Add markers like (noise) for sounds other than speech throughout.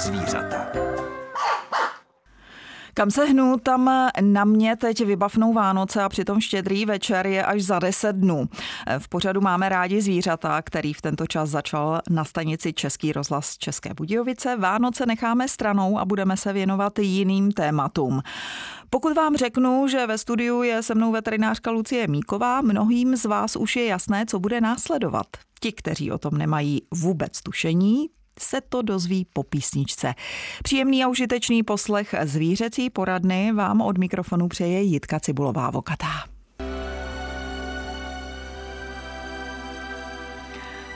zvířata. Kam se hnu, tam na mě teď vybavnou Vánoce a přitom štědrý večer je až za 10 dnů. V pořadu máme rádi zvířata, který v tento čas začal na stanici Český rozhlas České Budějovice. Vánoce necháme stranou a budeme se věnovat jiným tématům. Pokud vám řeknu, že ve studiu je se mnou veterinářka Lucie Míková, mnohým z vás už je jasné, co bude následovat. Ti, kteří o tom nemají vůbec tušení, se to dozví po písničce. Příjemný a užitečný poslech zvířecí poradny vám od mikrofonu přeje Jitka Cibulová Vokatá.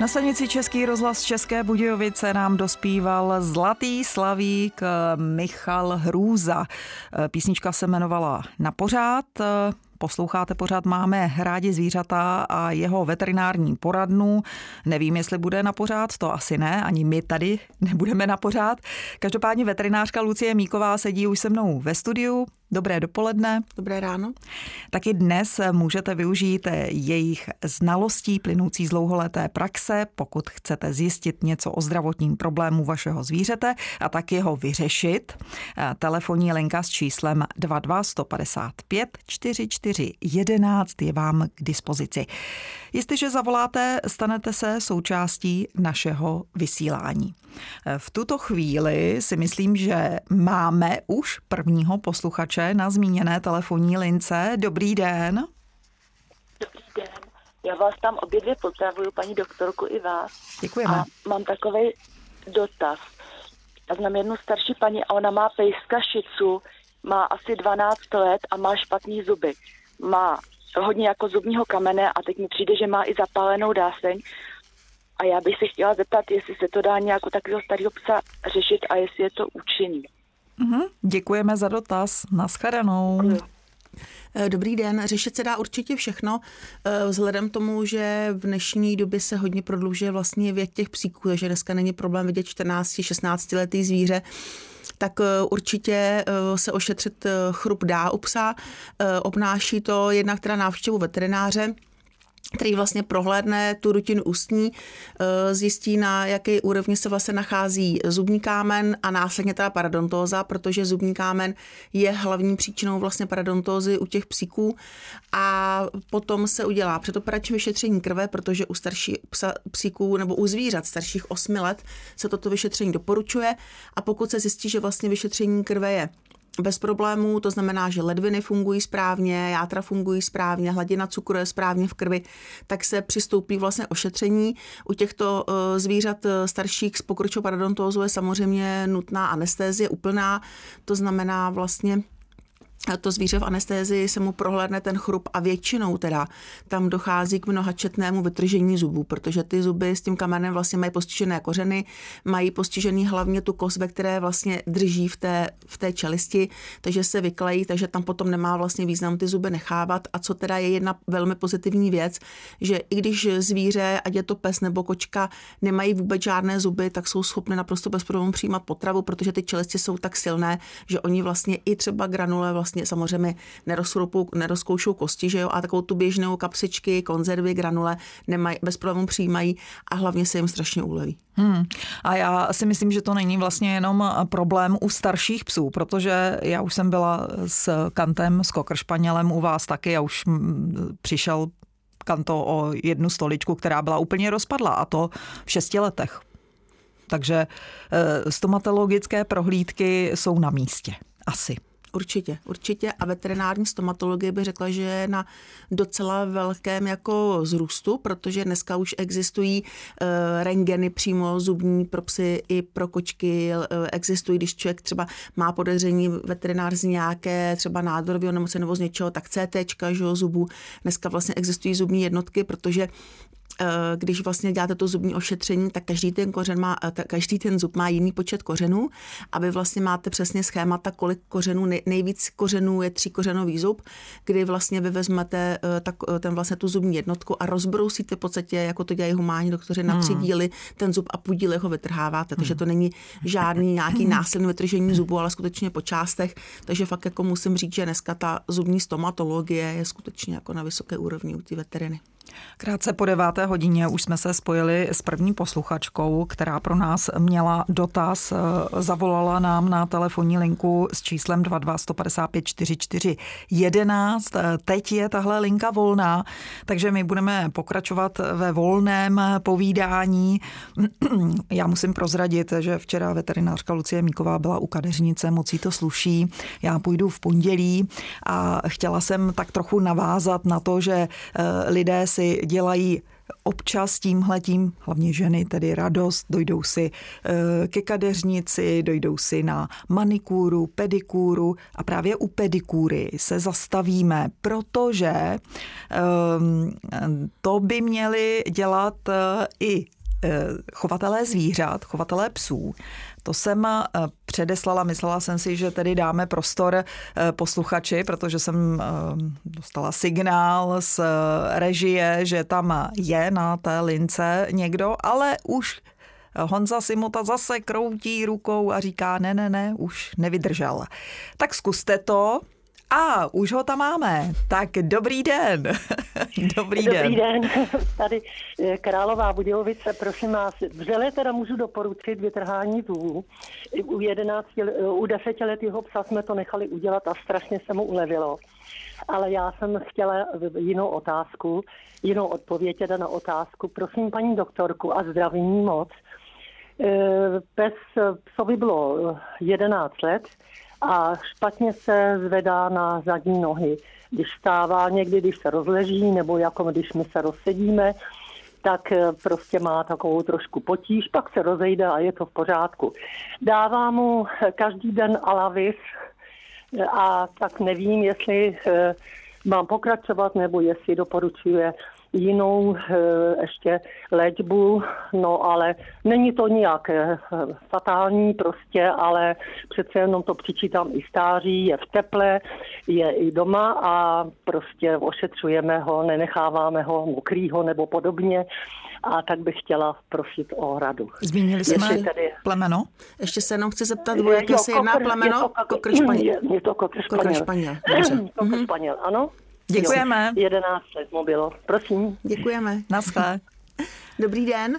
Na stanici Český rozhlas České Budějovice nám dospíval Zlatý slavík Michal Hrůza. Písnička se jmenovala Na pořád. Posloucháte pořád Máme rádi zvířata a jeho veterinární poradnu. Nevím, jestli bude na pořád, to asi ne, ani my tady nebudeme na pořád. Každopádně veterinářka Lucie Míková sedí už se mnou ve studiu. Dobré dopoledne. Dobré ráno. Taky dnes můžete využít jejich znalostí plynoucí z dlouholeté praxe, pokud chcete zjistit něco o zdravotním problému vašeho zvířete a tak jeho vyřešit. Telefonní linka s číslem 22 155 44 11 je vám k dispozici. Jestliže zavoláte, stanete se součástí našeho vysílání. V tuto chvíli si myslím, že máme už prvního posluchače na zmíněné telefonní lince. Dobrý den. Dobrý den. Já vás tam obě dvě pozdravuju, paní doktorku i vás. Děkujeme. A mám takový dotaz. Já znám jednu starší paní a ona má pejska šicu, má asi 12 let a má špatný zuby. Má hodně jako zubního kamene a teď mi přijde, že má i zapálenou dáseň. A já bych se chtěla zeptat, jestli se to dá nějak u takového starého psa řešit a jestli je to účinný. Mm-hmm. Děkujeme za dotaz. Naschledanou. Eh, dobrý den, řešit se dá určitě všechno, eh, vzhledem tomu, že v dnešní době se hodně prodlužuje vlastně věk těch psíků, takže dneska není problém vidět 14-16 letý zvíře, tak eh, určitě se ošetřit chrup dá u psa. Obnáší to jednak teda návštěvu veterináře, který vlastně prohlédne tu rutinu ústní, eh, zjistí na jaké úrovni se vlastně nachází zubní kámen a následně teda parodontóza, protože zubní kámen je hlavní příčinou vlastně parodontózy u těch psíků. A potom se udělá předoperační vyšetření krve, protože u starších psíků nebo u zvířat starších 8 let se toto vyšetření doporučuje. A pokud se zjistí, že vlastně vyšetření krve je bez problémů, to znamená, že ledviny fungují správně, játra fungují správně, hladina cukru je správně v krvi, tak se přistoupí vlastně ošetření. U těchto eh, zvířat eh, starších s pokročilou parodontózou je samozřejmě nutná anestézie úplná, to znamená vlastně to zvíře v anestézii se mu prohlédne ten chrup a většinou teda tam dochází k mnohačetnému vytržení zubů, protože ty zuby s tím kamenem vlastně mají postižené kořeny, mají postižený hlavně tu kost, ve které vlastně drží v té, v té čelisti, takže se vyklejí, takže tam potom nemá vlastně význam ty zuby nechávat. A co teda je jedna velmi pozitivní věc, že i když zvíře, ať je to pes nebo kočka, nemají vůbec žádné zuby, tak jsou schopny naprosto bez problémů přijímat potravu, protože ty čelisti jsou tak silné, že oni vlastně i třeba granule vlastně vlastně samozřejmě nerozkoušou kosti, že jo, a takovou tu běžnou kapsičky, konzervy, granule nemají, bez problémů přijímají a hlavně se jim strašně uleví. Hmm. A já si myslím, že to není vlastně jenom problém u starších psů, protože já už jsem byla s Kantem, s kokršpanělem u vás taky a už přišel Kanto o jednu stoličku, která byla úplně rozpadla a to v šesti letech. Takže eh, stomatologické prohlídky jsou na místě. Asi. Určitě, určitě. A veterinární stomatologie by řekla, že je na docela velkém jako zrůstu, protože dneska už existují uh, rengeny přímo zubní pro psy i pro kočky. Uh, existují, když člověk třeba má podezření veterinár z nějaké třeba nádorového nemoci nebo z něčeho, tak CT, že zubu. Dneska vlastně existují zubní jednotky, protože když vlastně děláte to zubní ošetření, tak každý ten kořen má, eh, každý ten zub má jiný počet kořenů a vy vlastně máte přesně schémata, kolik kořenů, nejvíc kořenů je kořenový zub, kdy vlastně vy vezmete eh, tak, ten vlastně tu zubní jednotku a rozbrousíte v podstatě, jako to dělají humánní doktoři, na tři hmm. díly ten zub a půl díly ho vytrháváte. Takže to není žádný nějaký násilný vytržení zubu, ale skutečně po částech. Takže fakt jako musím říct, že dneska ta zubní stomatologie je skutečně jako na vysoké úrovni u té veteriny. Krátce po deváté hodině už jsme se spojili s první posluchačkou, která pro nás měla dotaz. Zavolala nám na telefonní linku s číslem 22 155 44 11. Teď je tahle linka volná, takže my budeme pokračovat ve volném povídání. (clears throat) Já musím prozradit, že včera veterinářka Lucie Míková byla u kadeřnice, mocí to sluší. Já půjdu v pondělí a chtěla jsem tak trochu navázat na to, že eh, lidé si dělají občas tímhletím, hlavně ženy, tedy radost, dojdou si eh, ke kadeřnici, dojdou si na manikúru, pedikúru a právě u pedikúry se zastavíme, protože ehm, to by měli dělat eh, i chovatelé zvířat, chovatelé psů, to jsem eh, předeslala, myslela jsem si, že tedy dáme prostor eh, posluchači, protože jsem eh, dostala signál z režie, že tam je na té lince někdo, ale už Honza Simota zase kroutí rukou a říká, ne, ne, ne, už nevydržel. Tak zkuste to, a už ho tam máme. Tak dobrý den. (laughs) dobrý den. Dobrý den. (laughs) Tady Králová Budějovice, prosím vás, vřele teda můžu doporučit vytrhání zubů. U, 11, u desetiletého psa jsme to nechali udělat a strašně se mu ulevilo. Ale já jsem chtěla jinou otázku, jinou odpověď teda na otázku. Prosím paní doktorku a zdravím moc. E, pes psovi bylo 11 let, a špatně se zvedá na zadní nohy. Když stává někdy, když se rozleží, nebo jako když my se rozsedíme, tak eh, prostě má takovou trošku potíž, pak se rozejde a je to v pořádku. Dává mu každý den alavis eh, a tak nevím, jestli eh, mám pokračovat, nebo jestli doporučuje jinou eh, ještě léčbu, no ale není to nijak eh, fatální prostě, ale přece jenom to přičítám i stáří, je v teple, je i doma a prostě ošetřujeme ho, nenecháváme ho mokrýho nebo podobně a tak bych chtěla prosit o radu. Zmínili jsme tady... plemeno? Ještě se jenom chci zeptat, o jaké se jedná plemeno? Kokr španěl. Je to kokr španěl. Kokr španěl, (clears throat) ano. Děkujeme. 11 let mu bylo. Prosím. Děkujeme. Naschle. Dobrý den.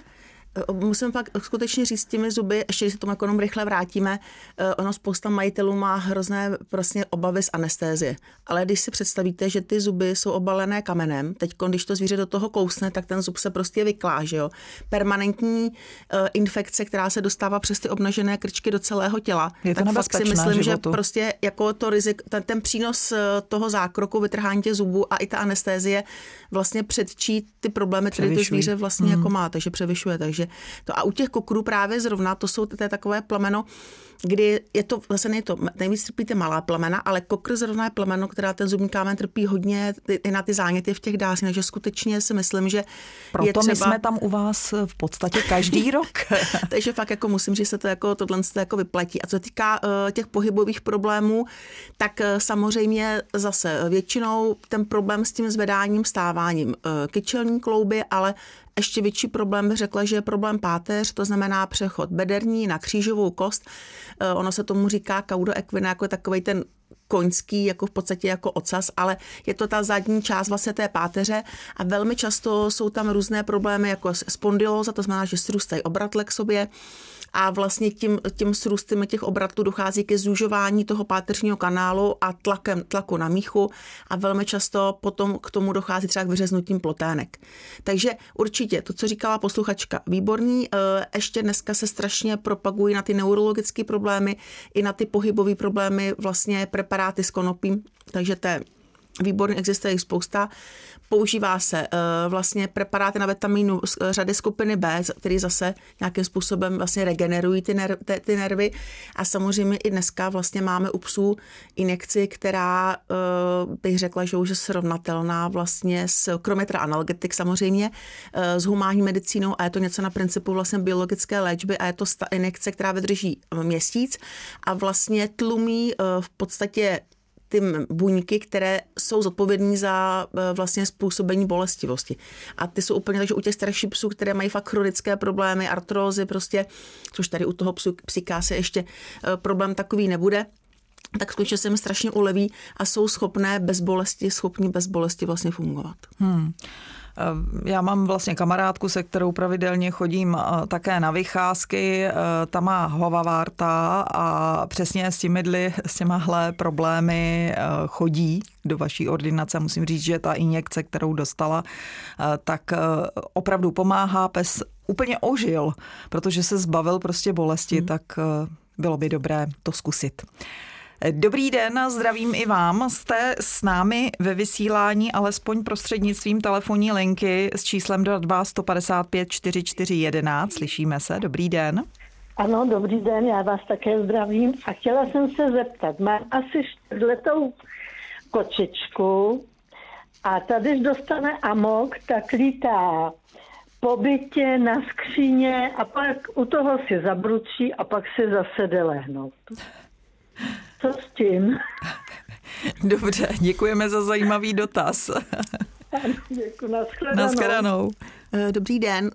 Eh, musím pak skutečně říct s těmi zuby, ještě když se tomu jako rychle vrátíme, eh, ono spousta majitelů má hrozné prostě obavy z anestézie. Ale když si představíte, že ty zuby jsou obalené kamenem, teď když to zvíře do toho kousne, tak ten zub se prostě vyklá, že jo. Permanentní uh, infekce, která se dostává přes ty obnažené krčky do celého těla. Je to tak fakt si myslím, životu. že prostě jako to rizik, ten, ten přínos toho zákroku, vytrhání těch zubů a i ta anestézie vlastně předčí ty problémy, které to zvíře vlastně mm. jako má, takže převyšuje. Takže to a u těch kukrů právě zrovna, to jsou to takové plemeno, kdy je to, zase není to, nejvíc trpíte malá plemena, ale kokr zrovna je plemeno, která ten zubní kámen trpí hodně i na ty záněty v těch dásních, takže skutečně si myslím, že Proto je třeba... my jsme tam u vás v podstatě každý (laughs) rok. (laughs) takže fakt jako musím, že se to jako tohle jako vyplatí. A co se týká uh, těch pohybových problémů, tak uh, samozřejmě zase většinou ten problém s tím zvedáním, stáváním, uh, kyčelní klouby, ale ještě větší problém bych řekla, že je problém páteř, to znamená přechod bederní na křížovou kost. Eh, ono se tomu říká kaudoequina, jako takový ten koňský, jako v podstatě jako ocas, ale je to ta zadní část vlastně té páteře a velmi často jsou tam různé problémy jako spondylóza, to znamená, že srůstají obratle k sobě, a vlastně tím, tím srůstem těch obratů dochází ke zužování toho páteřního kanálu a tlakem, tlaku na míchu a velmi často potom k tomu dochází třeba k vyřeznutím plotének. Takže určitě to, co říkala posluchačka, výborný. Eh, ještě dneska se strašně propagují na ty neurologické problémy i na ty pohybové problémy vlastně preparáty s konopím, takže to je výborný, existuje jich spousta. Používá se uh, vlastně preparáty na vitamínu z uh, řady skupiny B, který zase nějakým způsobem vlastně regenerují ty, ner- ty, ty nervy. A samozřejmě i dneska vlastně máme u psů injekci, která uh, bych řekla, že už je srovnatelná vlastně s, kromě analgetik samozřejmě, s humánní medicínou a je to něco na principu vlastně biologické léčby a je to injekce, která vydrží měsíc a vlastně tlumí v podstatě ty buňky, které jsou zodpovědní za e, vlastně způsobení bolestivosti. A ty jsou úplně takže u těch starších psů, které mají fakt chronické problémy, artrózy prostě, což tady u toho psu, psíka se ještě e, problém takový nebude, tak skutečně se mi strašně uleví a jsou schopné bez bolesti, schopní bez bolesti vlastně fungovat. Hmm. Já mám vlastně kamarádku, se kterou pravidelně chodím také na vycházky. Ta má hovavárta a přesně s těmi, s těmahle problémy chodí do vaší ordinace. Musím říct, že ta injekce, kterou dostala, tak opravdu pomáhá. Pes úplně ožil, protože se zbavil prostě bolesti, hmm. tak bylo by dobré to zkusit. Dobrý den, zdravím i vám. Jste s námi ve vysílání alespoň prostřednictvím telefonní linky s číslem 22 155 4411. Slyšíme se. Dobrý den. Ano, dobrý den, já vás také zdravím a chtěla jsem se zeptat, mám asi čtvrtletou kočičku a tady, když dostane amok, tak lítá po bytě, na skříně a pak u toho si zabručí a pak si zase jde lehnout. Co s tím? Dobře, děkujeme za zajímavý dotaz. Děkuji, nashledanou. nashledanou. Eh, dobrý den.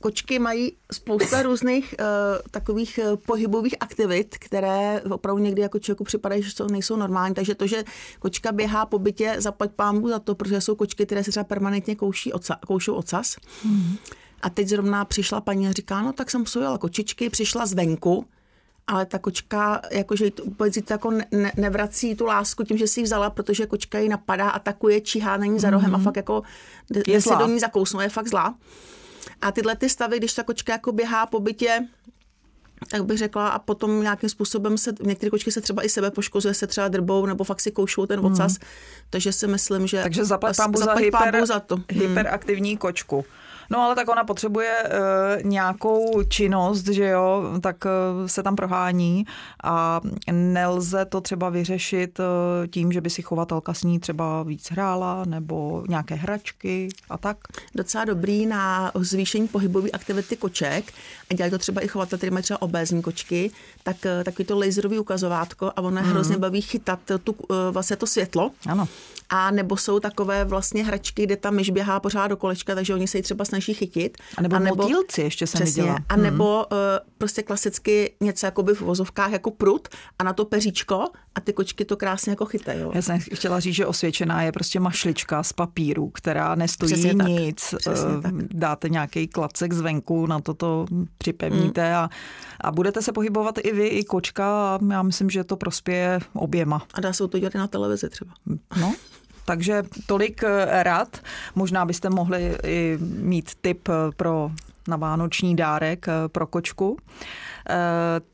Kočky mají spousta různých uh, takových uh, pohybových aktivit, které opravdu někdy jako člověku připadají, že jsou, nejsou normální. Takže to, že kočka běhá po bytě, zaplať pámu za to, protože jsou kočky, které se třeba permanentně kouší oca, koušou ocas. Mm. A teď zrovna přišla paní a říká, no tak jsem psujela kočičky, přišla zvenku, ale ta kočka jakože to úplně to jako ne, nevrací tu lásku tím, že si ji vzala, protože kočka ji napadá, atakuje, číhá na ní za rohem mm-hmm. a mhm. fakt jako je se do ní zakousnou, je fakt zlá. A tyhle ty stavy, když ta kočka jako běhá po bytě, tak bych řekla, a potom nějakým způsobem se, některé kočky se třeba i sebe poškozuje, se třeba drbou, nebo fakt si koušou ten ocas, mm. takže si myslím, že... Takže zaplať pán za, hyper, za to. hyperaktivní mm. kočku. No ale tak ona potřebuje uh, nějakou činnost, že jo, tak uh, se tam prohání a nelze to třeba vyřešit uh, tím, že by si chovatelka s ní třeba víc hrála nebo nějaké hračky a tak. Docela dobrý na zvýšení pohybové aktivity koček a dělají to třeba i chovatel, který mají třeba obézní kočky, tak takový to laserový ukazovátko a ona mm. hrozně baví chytat tu, vlastně to světlo. Ano. A nebo jsou takové vlastně hračky, kde ta myš běhá pořád do kolečka, takže oni se ji třeba snaží chytit. A nebo, a nebo motýlci ještě jsem přesně, viděla. A nebo hmm. uh, prostě klasicky něco jako by v vozovkách jako prut a na to peříčko a ty kočky to krásně jako chytají. Já jsem chtěla říct, že osvědčená je prostě mašlička z papíru, která nestojí Přesně nic. Tak. Přesně uh, tak. Dáte nějaký klacek zvenku, na to to připevníte hmm. a, a budete se pohybovat i vy, i kočka a já myslím, že to prospěje oběma. A dá se to dělat na televizi třeba. No, (laughs) takže tolik eh, rad. Možná byste mohli i mít tip eh, pro na vánoční dárek eh, pro kočku.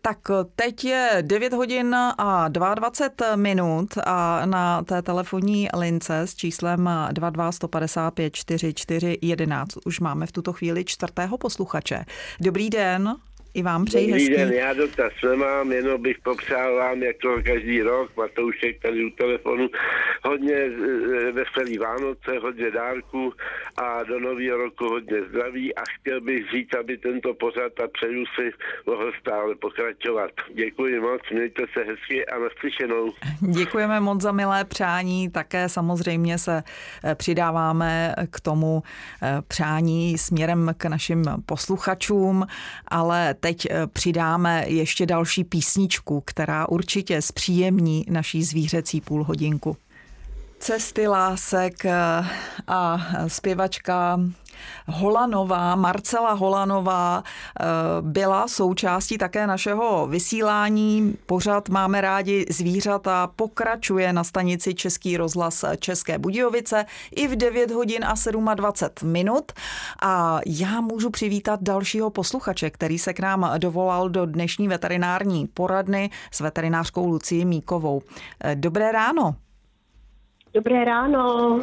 Tak teď je 9 hodin a 22 minut a na té telefonní lince s číslem 22 155 44 11 už máme v tuto chvíli čtvrtého posluchače. Dobrý den. I vám přeji Dobrý hezký. den, já dotaz nemám, jenom bych popřál vám, jako každý rok, Matoušek tady u telefonu, hodně e, veselý Vánoce, hodně dárků a do nového roku hodně zdraví a chtěl bych říct, aby tento pořad a přeju si mohl stále pokračovat. Děkuji moc, mějte se hezky a naslyšenou. Děkujeme moc za milé přání, také samozřejmě se e, přidáváme k tomu e, přání směrem k našim posluchačům, ale teď eh, přidáme ještě další písničku, která určitě zpříjemní naší zvířecí půlhodinku. Cesty lásek eh, a zpěvačka Holanová, Marcela Holanová eh, byla součástí také našeho vysílání. Pořád máme rádi zvířata, pokračuje na stanici Český rozhlas České Budějovice i v 9 hodin a 27 minut. A já můžu přivítat dalšího posluchače, který se k nám dovolal do dnešní veterinární poradny s veterinářkou Lucí Míkovou. Eh, dobré ráno. Dobré ráno.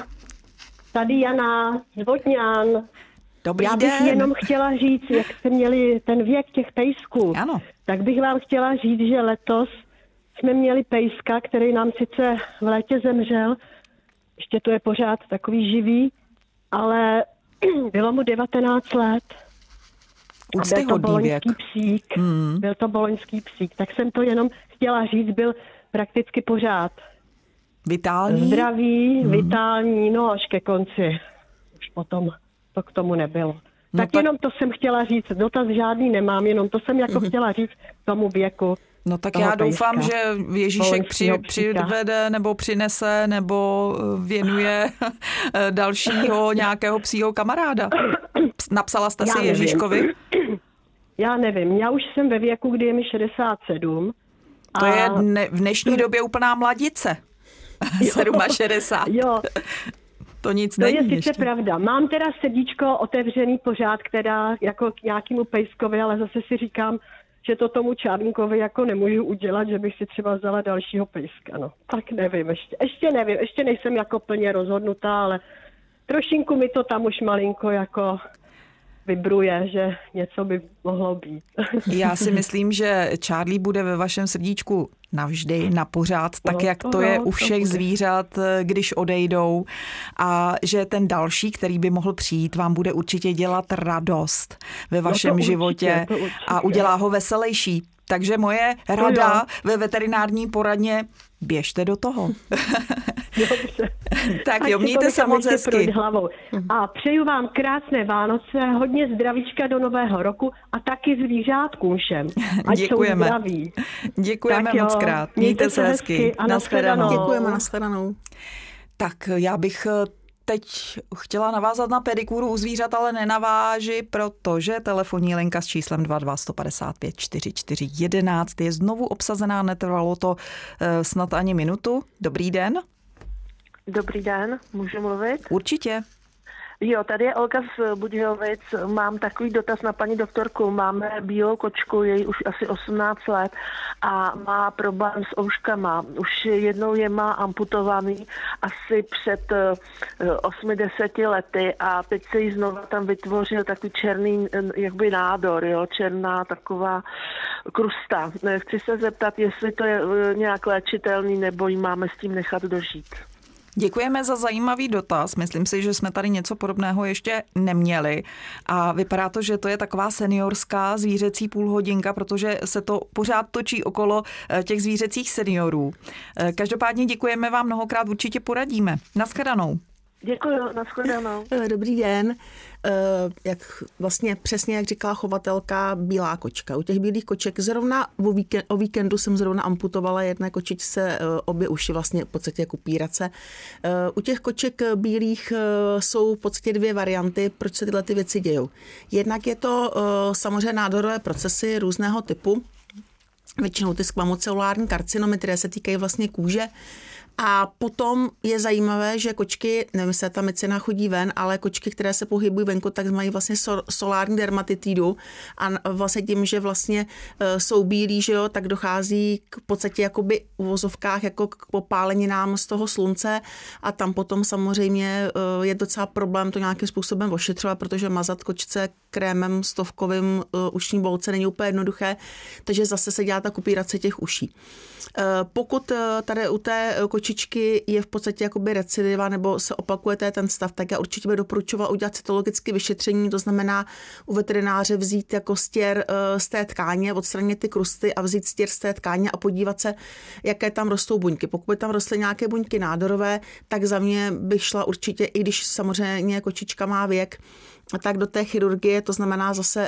Tady Jana Zvodňan. Dobrý Já bych den. jenom chtěla říct, jak jste měli ten věk těch pejsků, ano. tak bych vám chtěla říct, že letos jsme měli pejska, který nám sice v létě zemřel, ještě to je pořád takový živý, ale (clears throat) bylo mu 19 let. A byl to boloňský psík. Hmm. Byl to boloňský psík. Tak jsem to jenom chtěla říct, byl prakticky pořád. Vitální? Zdraví, hmm. vitální, no až ke konci. Už potom to k tomu nebylo. No tak, tak jenom to jsem chtěla říct, dotaz žádný nemám, jenom to jsem jako hmm. chtěla říct k tomu věku. No tak já doufám, pejska. že Ježíšek při, přivede nebo přinese nebo eh, věnuje (laughs) dalšího (laughs) nějakého psího kamaráda. Napsala jste já si nevím. Ježíškovi? (clears throat) Já nevím, já už jsem ve věku, kdy je mi 67. To a... je dne, v dnešní době úplná mladice. 67. Jo. To nic to není. To je sice ještě. pravda. Mám teda srdíčko otevřený pořád, která jako k nějakému pejskovi, ale zase si říkám, že to tomu Čárnkovi jako nemůžu udělat, že bych si třeba vzala dalšího pejska. No. Tak nevím, ještě, ještě nevím, ještě nejsem jako plně rozhodnutá, ale trošinku mi to tam už malinko jako vibruje, že něco by mohlo být. Já si (laughs) myslím, že Charlie bude ve vašem srdíčku navždy, na pořád, tak no, jak to, to je u všech zvířat, když odejdou. A že ten další, který by mohl přijít, vám bude určitě dělat radost ve no, vašem no životě. určitě, a udělá ho veselější. Takže moje rada ve veterinární poradně, běžte do toho. (laughs) Dobře. (laughs) tak jo, mějte se moc hezky. Hlavou. A přeju vám krásné Vánoce, hodně zdravíčka do nového roku a taky zvířátkům všem. Ať Děkujeme. Jsou zdraví. Děkujeme moc krát. Mějte, mějte se hezky. hezky a nashledanou. Děkujeme, nashledanou. Tak já bych eh, teď chtěla navázat na pedikuru u zvířat, ale nenaváži, protože telefonní linka s číslem 22 155 44 11 je znovu obsazená, netrvalo to eh, snad ani minutu. Dobrý den. Dobrý den, můžu mluvit? Určitě. Jo, tady je Olga z Budějovic. Mám takový dotaz na paní doktorku. Máme bílou kočku, její už asi 18 let a má problém s ouškama. Už jednou je má amputovaný asi před 80 eh, lety a teď se jí znova tam vytvořil takový černý eh, jakby nádor, jo, černá taková krusta. Chci se zeptat, jestli to je eh, nějak léčitelný nebo jí máme s tím nechat dožít. Děkujeme za zajímavý dotaz. Myslím si, že jsme tady něco podobného ještě neměli. A vypadá to, že to je taková seniorská zvířecí půlhodinka, protože se to pořád točí okolo eh, těch zvířecích seniorů. Eh, každopádně děkujeme vám mnohokrát, určitě poradíme. Naschledanou. Děkuji, nashledanou. (laughs) Dobrý den. Eh, jak vlastně přesně, jak říkala chovatelka, bílá kočka. U těch bílých koček zrovna o, víkend, o víkendu jsem zrovna amputovala jedné kočičce eh, obě uši, vlastně v podstatě jako pírace. Eh, u těch koček bílých jsou v podstatě dvě varianty, proč se tyhle ty věci dějou. Jednak je to samozřejmě nádorové procesy různého typu, většinou ty skvamocelulární karcinomy, které se týkají vlastně kůže, a potom je zajímavé, že kočky, nevím, jestli ta medicina chodí ven, ale kočky, které se pohybují venku, tak mají vlastně solární dermatitidu. A vlastně tím, že vlastně e, jsou bílí, že jo, tak dochází k podstatě jakoby v vozovkách jako k popáleninám z toho slunce. A tam potom samozřejmě e, je docela problém to nějakým způsobem ošetřovat, protože mazat kočce krémem stovkovým e, ušní bolce není úplně jednoduché, takže zase se dělá ta kupírace těch uší. Pokud tady u té kočičky kočičky je v podstatě jakoby recidiva nebo se opakuje ten stav, tak já určitě bych doporučovala udělat cytologické vyšetření, to znamená u veterináře vzít jako stěr eh, z té tkáně, odstranit ty krusty a vzít stěr z té tkáně a podívat se, jaké tam rostou buňky. Pokud by tam rostly nějaké buňky nádorové, tak za mě bych šla určitě, i když samozřejmě kočička má věk, tak do té chirurgie, to znamená zase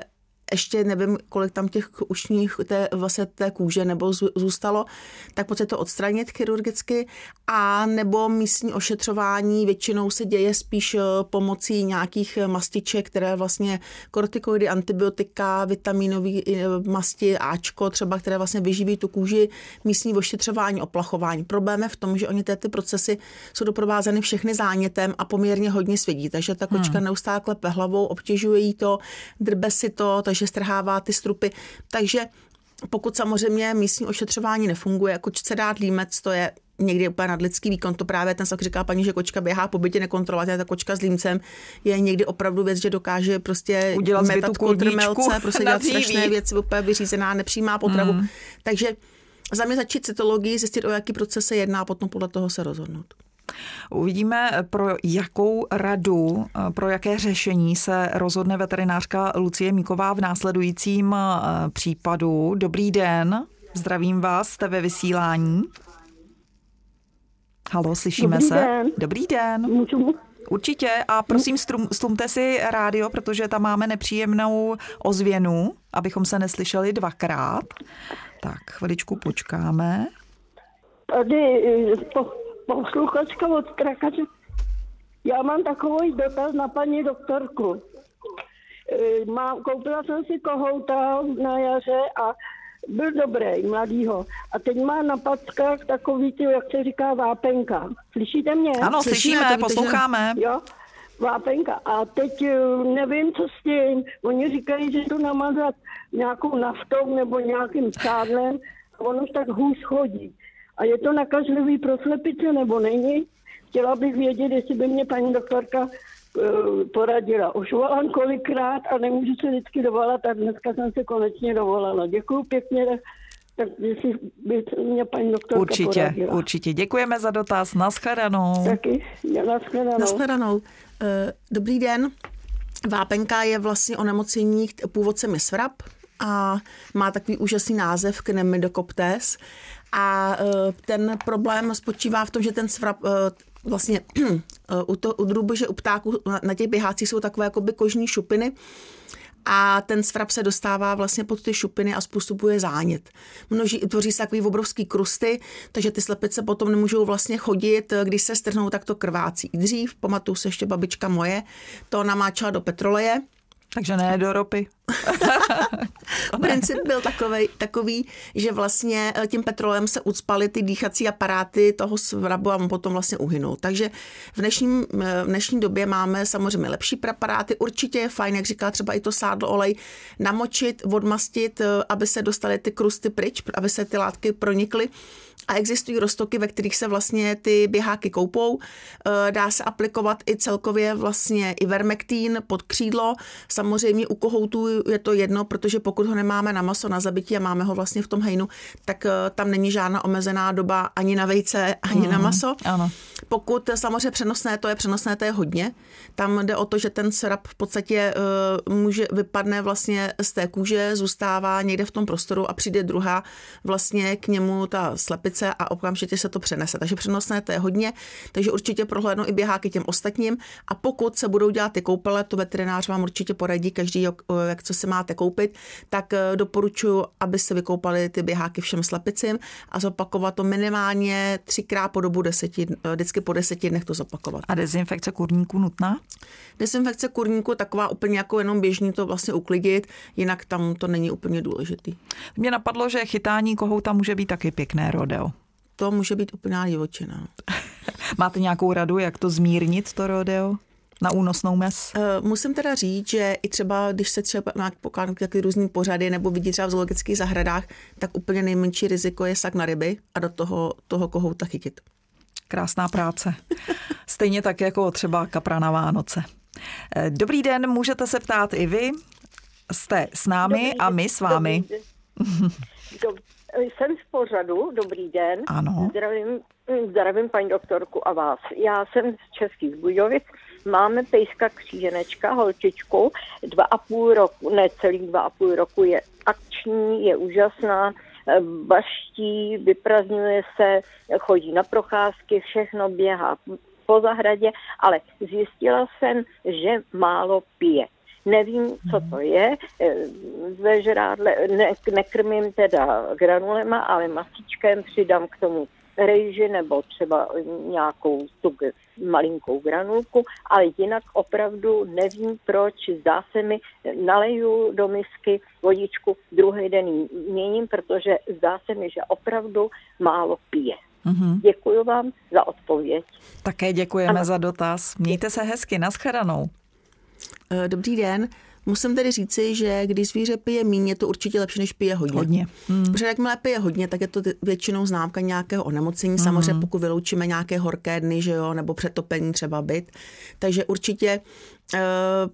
ještě nevím, kolik tam těch ušních té, vlastně té kůže nebo zůstalo, tak pojďte to odstranit chirurgicky a nebo místní ošetřování většinou se děje spíš eh, pomocí nějakých mastiček, které vlastně kortikoidy, antibiotika, vitaminové eh, masti, Ačko třeba, které vlastně vyživí tu kůži, místní ošetřování, oplachování. Problém je v tom, že oni ty procesy jsou doprovázeny všechny zánětem a poměrně hodně svědí, takže ta kočka hmm. neustále klepe hlavou, obtěžuje jí to, drbe si to, takže strhává ty strupy. Takže pokud samozřejmě místní ošetřování nefunguje, kočce dát límec, to je někdy úplně nadlidský výkon. To právě ten sak říká paní, že kočka běhá po bytě nekontrolovat, ta kočka s límcem je někdy opravdu věc, že dokáže prostě udělat metat kotrmelce, (laughs) prostě dělat strašné věci, úplně vyřízená, nepřijímá potravu. Mm. Takže za mě začít cytologii, zjistit, o jaký proces se jedná a potom podle toho se rozhodnout. Uvidíme, pro jakou radu, pro jaké řešení se rozhodne veterinářka Lucie Míková v následujícím eh, případu. Dobrý den, zdravím vás, jste ve vysílání. Halo, slyšíme Dobrý se? Den. Dobrý den. Můžu? Určitě a prosím strum, stlumte si rádio, protože tam máme nepříjemnou ozvěnu, abychom se neslyšeli dvakrát. Tak, chviličku počkáme. Tady eh, po, posluchačka od Krakaře. Já mám takový dotaz na paní doktorku. Eh, Mám, koupila jsem si kohouta na jaře a byl dobrý, mladýho. A teď má na packách takový, ty, jak se říká, vápenka. Slyšíte mě? Ano, Slyšíme, slyšíme, to že- posloucháme. Jo, vápenka. A teď eh, nevím, co s tím. Oni říkají, že to namazat nějakou naftou nebo nějakým sádlem a ono tak hůř chodí. A je to nakažlivý pro slepice nebo není? Chtěla bych vědět, jestli by mě paní doktorka eh, poradila. Už volám kolikrát a nemůžu se vždycky dovolat a dneska jsem se konečně dovolala. Děkuji pěkně, tak jestli by mě paní doktorka Určitě, poradila. určitě. Děkujeme za dotaz. Naschledanou. Taky, nashledanou. Nashledanou. Eh, Dobrý den. Vápenka je vlastně onemocnění, původcem je svrap a má takový úžasný název Knemidokoptes. A eh, ten problém spočívá v tom, že ten svrap eh, vlastně eh, (clears throat) u, to, u drůbeže, u ptáků na- na těch běhácích jsou takové jakoby kožní šupiny, a ten svrap se dostává vlastně pod ty šupiny a způsobuje zánět. Množí, tvoří se takový obrovský krusty, takže ty slepice potom nemůžou vlastně chodit, když se strhnou, tak to krvácí. Dřív, pamatuju se ještě babička moje, to namáčela do petroleje, Takže ne do ropy. (laughs) Princip byl takový, takový, že vlastně eh, tím petrolem se ucpaly ty dýchací aparáty toho svrabu a on potom vlastně uhynul. Takže v, dnešním, eh, v dnešní době máme samozřejmě lepší preparáty. Určitě je fajn, jak říká třeba i to sádlo olej, namočit, odmastit, eh, aby se dostaly ty krusty pryč, aby se ty látky pronikly. A existují roztoky, ve kterých se vlastně ty běháky koupou. Dá se aplikovat i celkově vlastně ivermektín pod křídlo. Samozřejmě u kohoutů je to jedno, protože pokud ho nemáme na maso, na zabití a máme ho vlastně v tom hejnu, tak eh, tam není žádná omezená doba ani na vejce, ani na maso. ano. Pokud samozřejmě přenosné, to je přenosné, to je hodně. Tam jde o to, že ten srap v podstatě uh, může vypadne vlastně z té kůže, zůstává někde v tom prostoru a přijde druhá vlastně k němu ta slepice a okamžitě se to přenese. Takže přenosné to je hodně, takže určitě prohlédnu i běháky těm ostatním a pokud se budou dělat ty koupele, to veterinář vám určitě poradí každý, jak, jak co si máte koupit, tak eh, doporučuji, abyste vykoupali ty běháky všem slepicím a zopakovat to minimálně třikrát po dobu deseti, eh, vždycky po deseti dnech to zopakovat. A dezinfekce kurníků nutná? Dezinfekce kurníku taková úplně jako jenom běžný to vlastně uklidit, jinak tam to není úplně důležitý. Mě napadlo, že chytání kohouta může být taky pěkné rodeo. To může být úplná divočina. (laughs) Máte nějakou radu, jak to zmírnit, to rodeo? Na únosnou mes? Eh, Musím teda říct, že i třeba, když se třeba nějak pokládají taky různý pořady nebo vidí třeba v zoologických zahradách, tak úplně nejmenší riziko je sak na ryby a do toho, toho kohouta chytit. Krásná práce. (laughs) Stejně tak jako třeba kapra na Vánoce. Eh, Dobrý den, můžete se ptát i vy. Jste s námi Dobrý a my s vámi. dobrý (laughs) Dob- jsem v pořadu, dobrý den. Ano. Zdravím, zdravím paní doktorku a vás. Já jsem z Českých Budějovic. Máme pejska kříženečka, holčičku, dva a půl roku, ne celých dva a půl roku je akční, je úžasná, eh, baští, vyprazňuje se, chodí na procházky, všechno běhá po zahradě, ale zjistila jsem, že málo pije. Nevím, co to je. eh, Ve žrádle ne, nekrmím teda granulema, ale masíčkem přidám k tomu rejži nebo třeba nějakou tu malinkou granulku, ale jinak opravdu nevím proč, zdá se mi, naleju do misky vodičku, druhý den ji měním, protože zdá se mi, že opravdu málo pije. Mhm. Děkuji vám za odpověď. Také děkujeme Ano. za dotaz. Mějte se hezky, naschledanou. Eh, Dobrý den. Musím tedy říci, že když zvíře pije míň, je to určitě lepší, než pije hodně. Hodně. Hmm. Protože jakmile pije hodně, tak je to většinou známka nějakého onemocnění. Samozřejmě pokud vyloučíme nějaké horké dny, že jo, nebo přetopení třeba byt. Takže určitě, eh,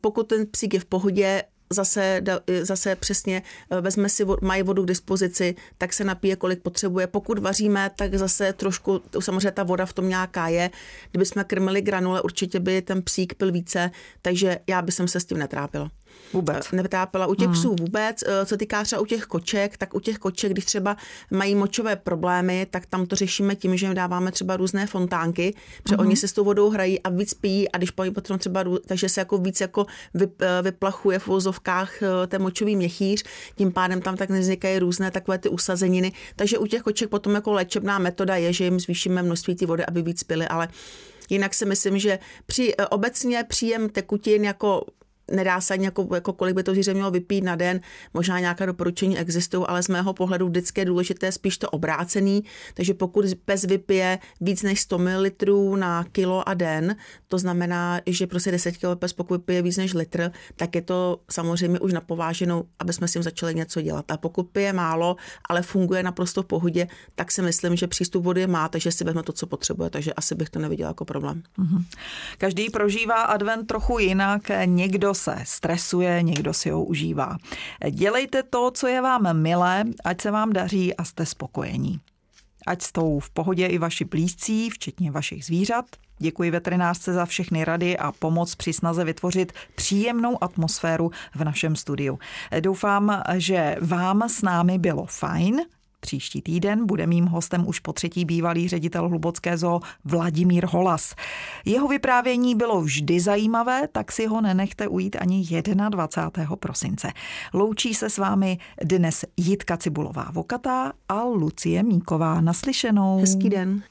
pokud ten psík je v pohodě, zase, da- zase přesně eh, vezme si, mají vodu k dispozici, tak se napije, kolik potřebuje. Pokud vaříme, tak zase trošku, samozřejmě ta voda v tom nějaká je. Kdyby jsme krmili granule, určitě by ten psík pil více, takže já bych se s tím netrápila. Vůbec. Nevytápěla u těch hmm. psů vůbec. Co týká třeba u těch koček, tak u těch koček, když třeba mají močové problémy, tak tam to řešíme tím, že jim dáváme třeba různé fontánky, protože hmm. oni se s tou vodou hrají a víc pijí a když mají potom třeba, takže se jako víc jako vyplachuje v vozovkách ten močový měchýř, tím pádem tam tak nevznikají různé takové ty usazeniny. Takže u těch koček potom jako léčebná metoda je, že jim zvýšíme množství té vody, aby víc pili, ale Jinak si myslím, že při, obecně příjem tekutin jako nedá se ani jako, jako kolik by to zvíře mělo vypít na den, možná nějaká doporučení existují, ale z mého pohledu vždycky je důležité spíš to obrácený, takže pokud pes vypije víc než 100 ml na kilo a den, to znamená, že prostě 10 kg pes pokud vypije víc než litr, tak je to samozřejmě už napováženou, aby jsme s tím začali něco dělat. A pokud pije málo, ale funguje naprosto v pohodě, tak si myslím, že přístup vody má, takže si vezme to, co potřebuje, takže asi bych to neviděla jako problém. Mhm. Každý prožívá advent trochu jinak. Někdo se stresuje, někdo si ho užívá. Dělejte to, co je vám milé, ať se vám daří a jste spokojení. Ať jsou v pohodě i vaši blízcí, včetně vašich zvířat. Děkuji veterinářce za všechny rady a pomoc při snaze vytvořit příjemnou atmosféru v našem studiu. Doufám, že vám s námi bylo fajn Příští týden bude mým hostem už po třetí bývalý ředitel Hlubocké zoo Vladimír Holas. Jeho vyprávění bylo vždy zajímavé, tak si ho nenechte ujít ani 21. prosince. Loučí se s vámi dnes Jitka Cibulová Vokatá a Lucie Míková. Naslyšenou. Hezký den.